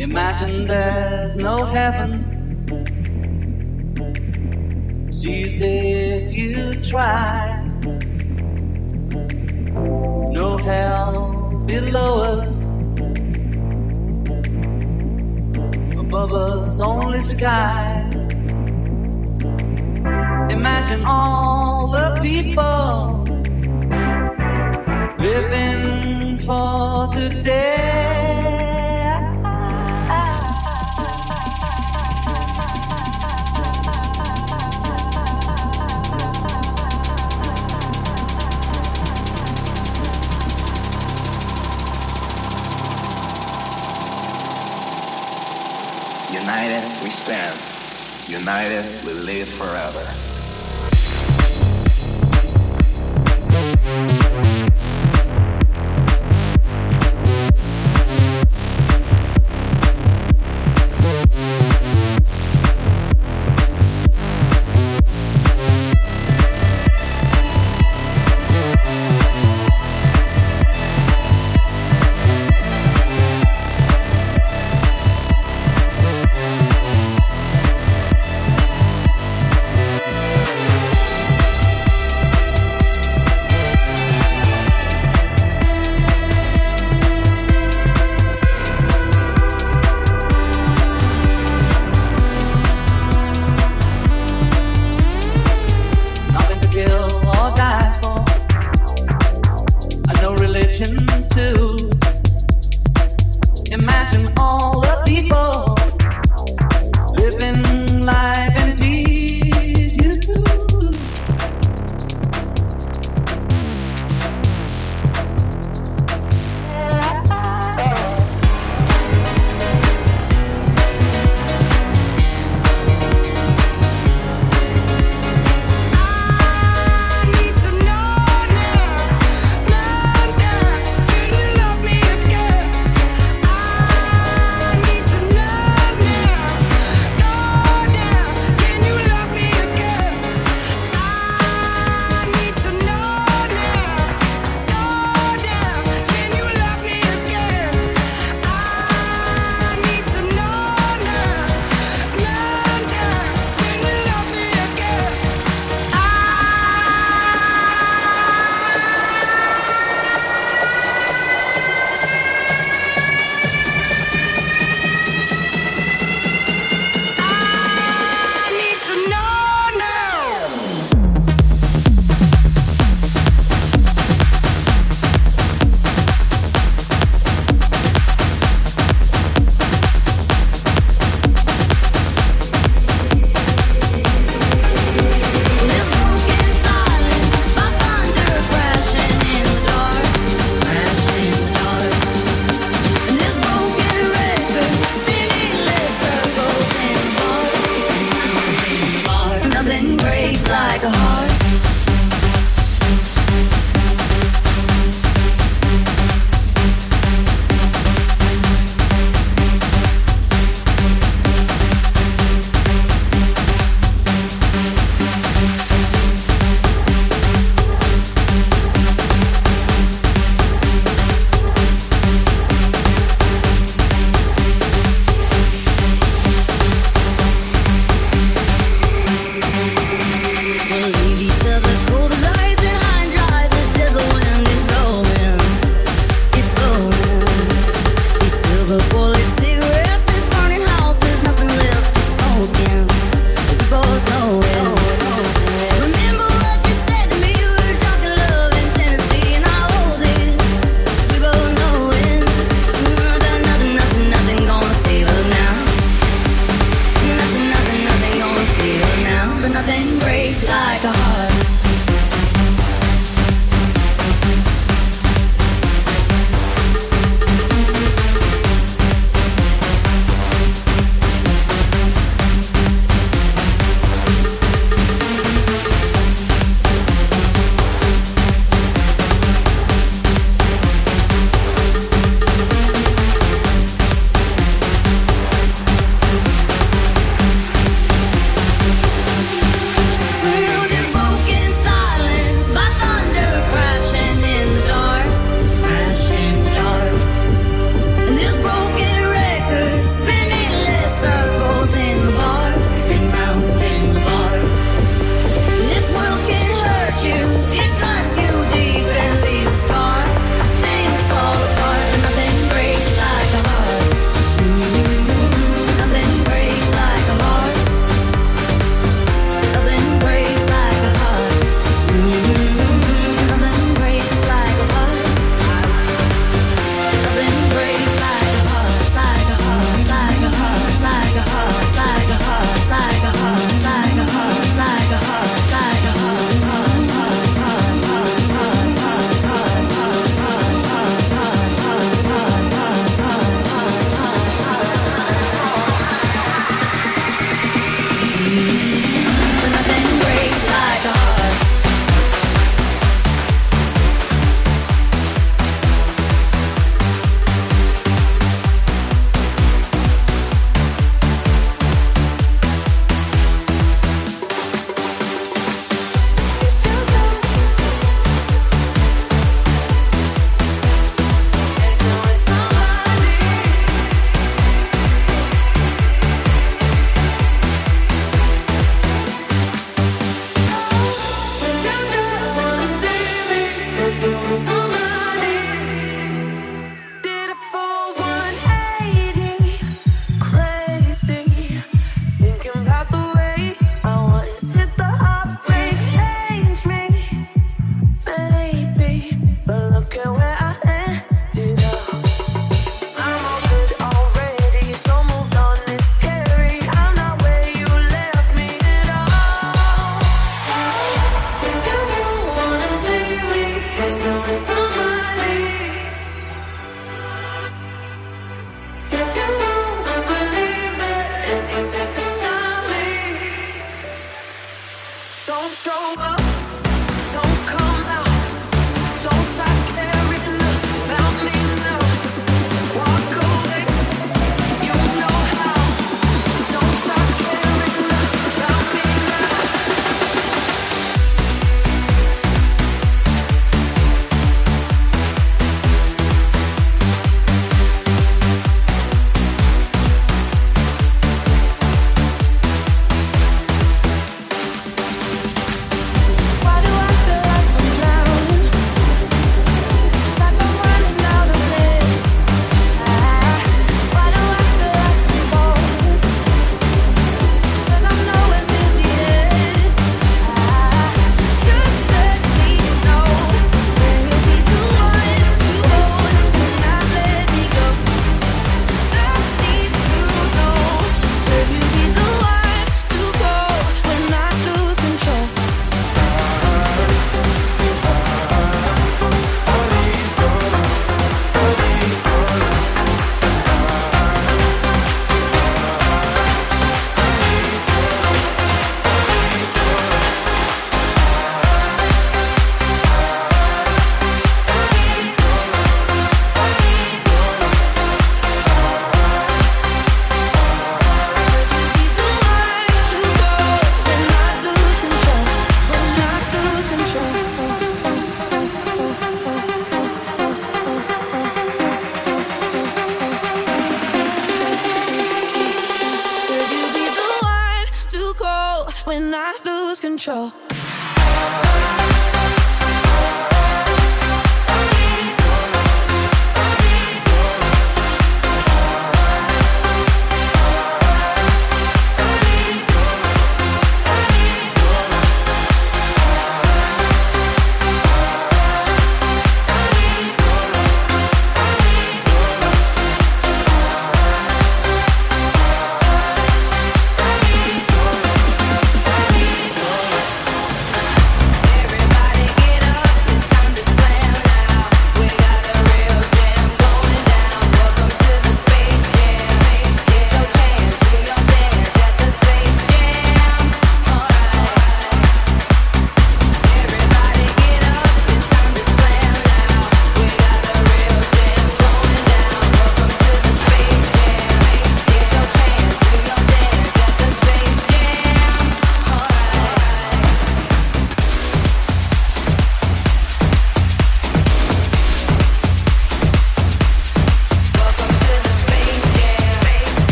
Imagine there's no heaven. Easy if you try. No hell below us. Above us, only sky. Imagine all the people living for today. Stand. United we live forever.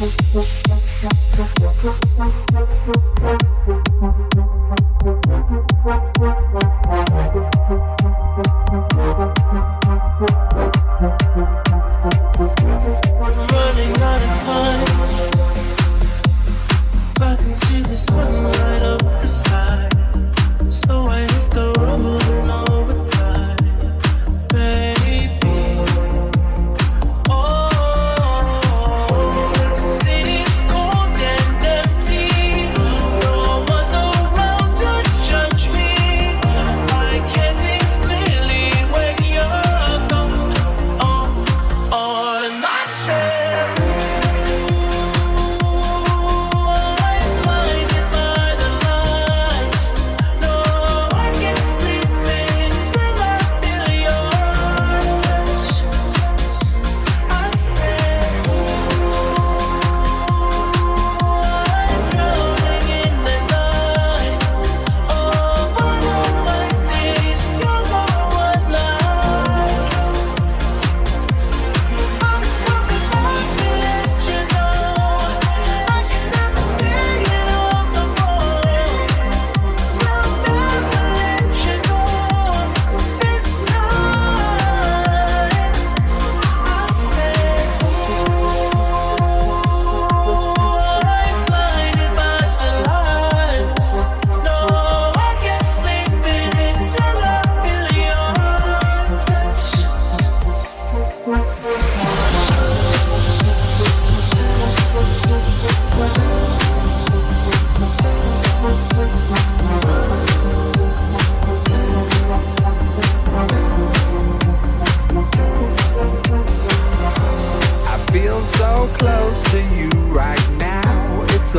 Thank you.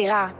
etc.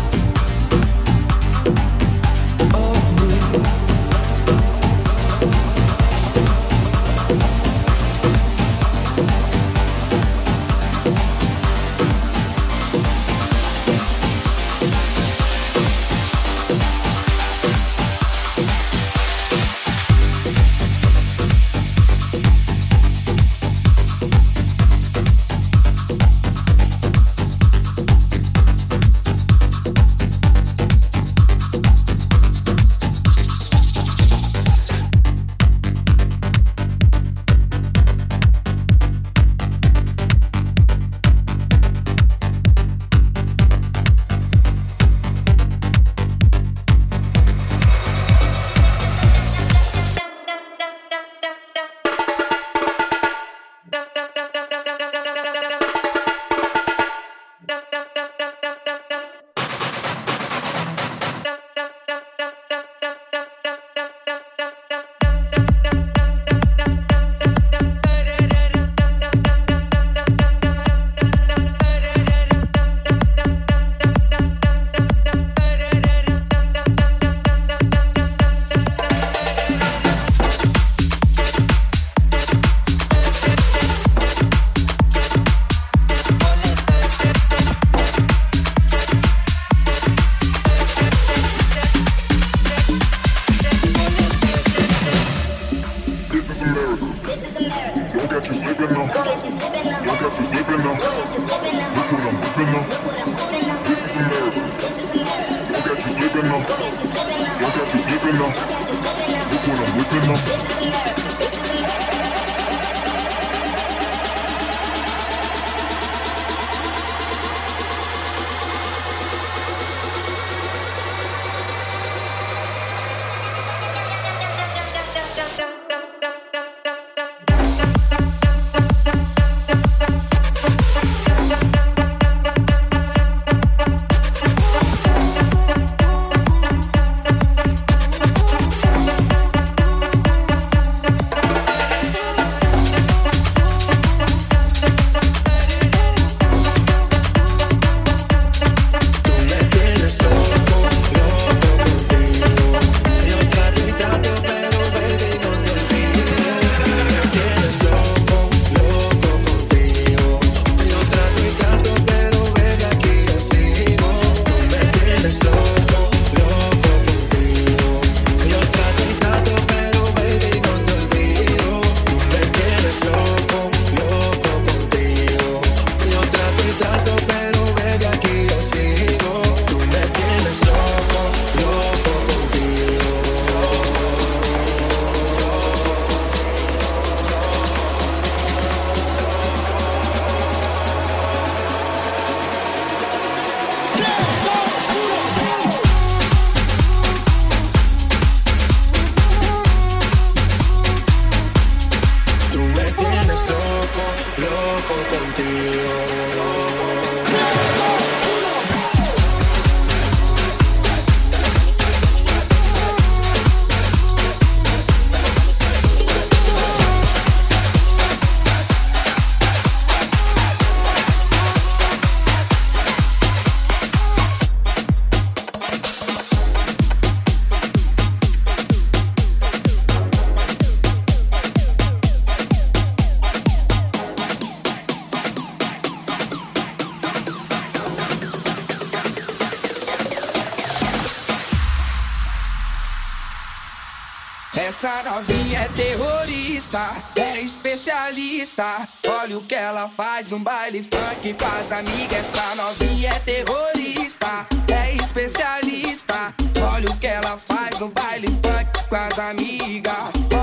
É especialista. Olha o que ela faz no baile funk com as amigas. Essa novinha é terrorista, é especialista. Olha o que ela faz no baile funk com as amigas.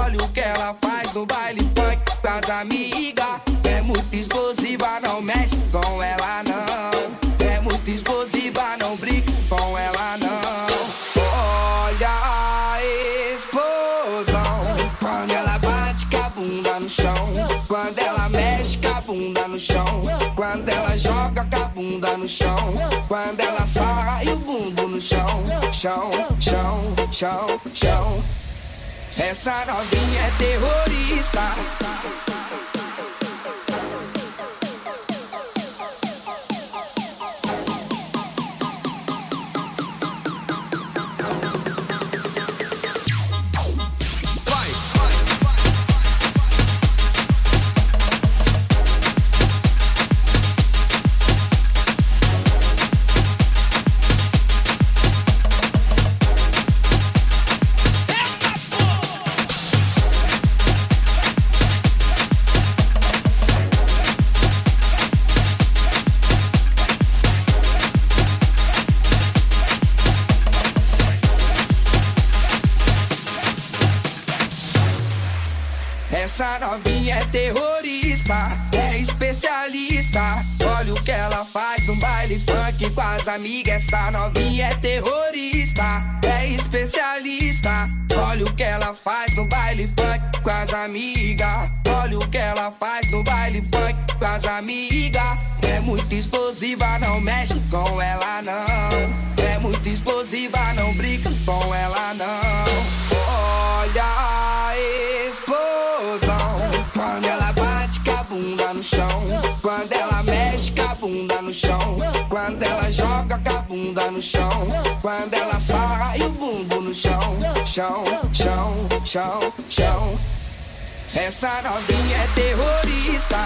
Olha o que ela faz no baile funk com as amigas. É muito explosiva, não mexe com ela não. É muito explosiva, não brinca com ela não. Chão. Quando ela mexe com a bunda no chão. Quando ela joga com a bunda no chão. Quando ela sarra e o bumbo no chão. Chão, chão, chão, chão. Essa novinha é terrorista. Especialista. Olha o que ela faz no baile funk com as amigas. Essa novinha é terrorista, é especialista. Olha o que ela faz no baile funk com as amigas. Olha o que ela faz no baile funk com as amigas. É muito explosiva, não mexe com ela não. É muito explosiva, não brinca com ela não. Olha a explosão quando ela bate bunda no chão. Quando ela mexe com a bunda no chão. Quando ela joga com a bunda no chão. Quando ela sarra e o bumbo no chão. Chão, chão, chão, chão. Essa novinha é terrorista.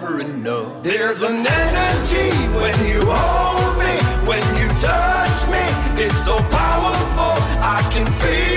never. There's an energy when you hold me, when you touch me. It's so powerful, I can feel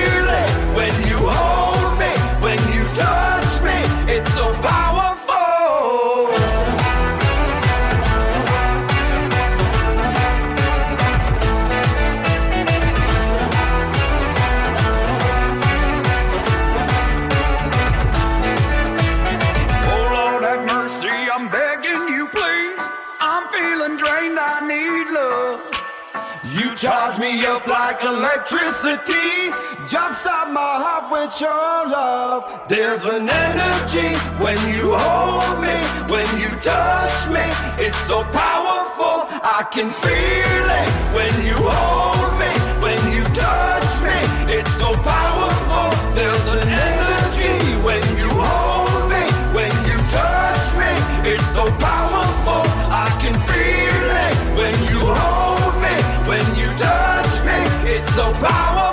charge me up like electricity, jumpstart my heart with your love. There's an energy when you hold me, when you touch me. It's so powerful, I can feel it when you hold me, when you touch me. It's so powerful. There's an energy when you hold me, when you touch me. It's so powerful, so powerful.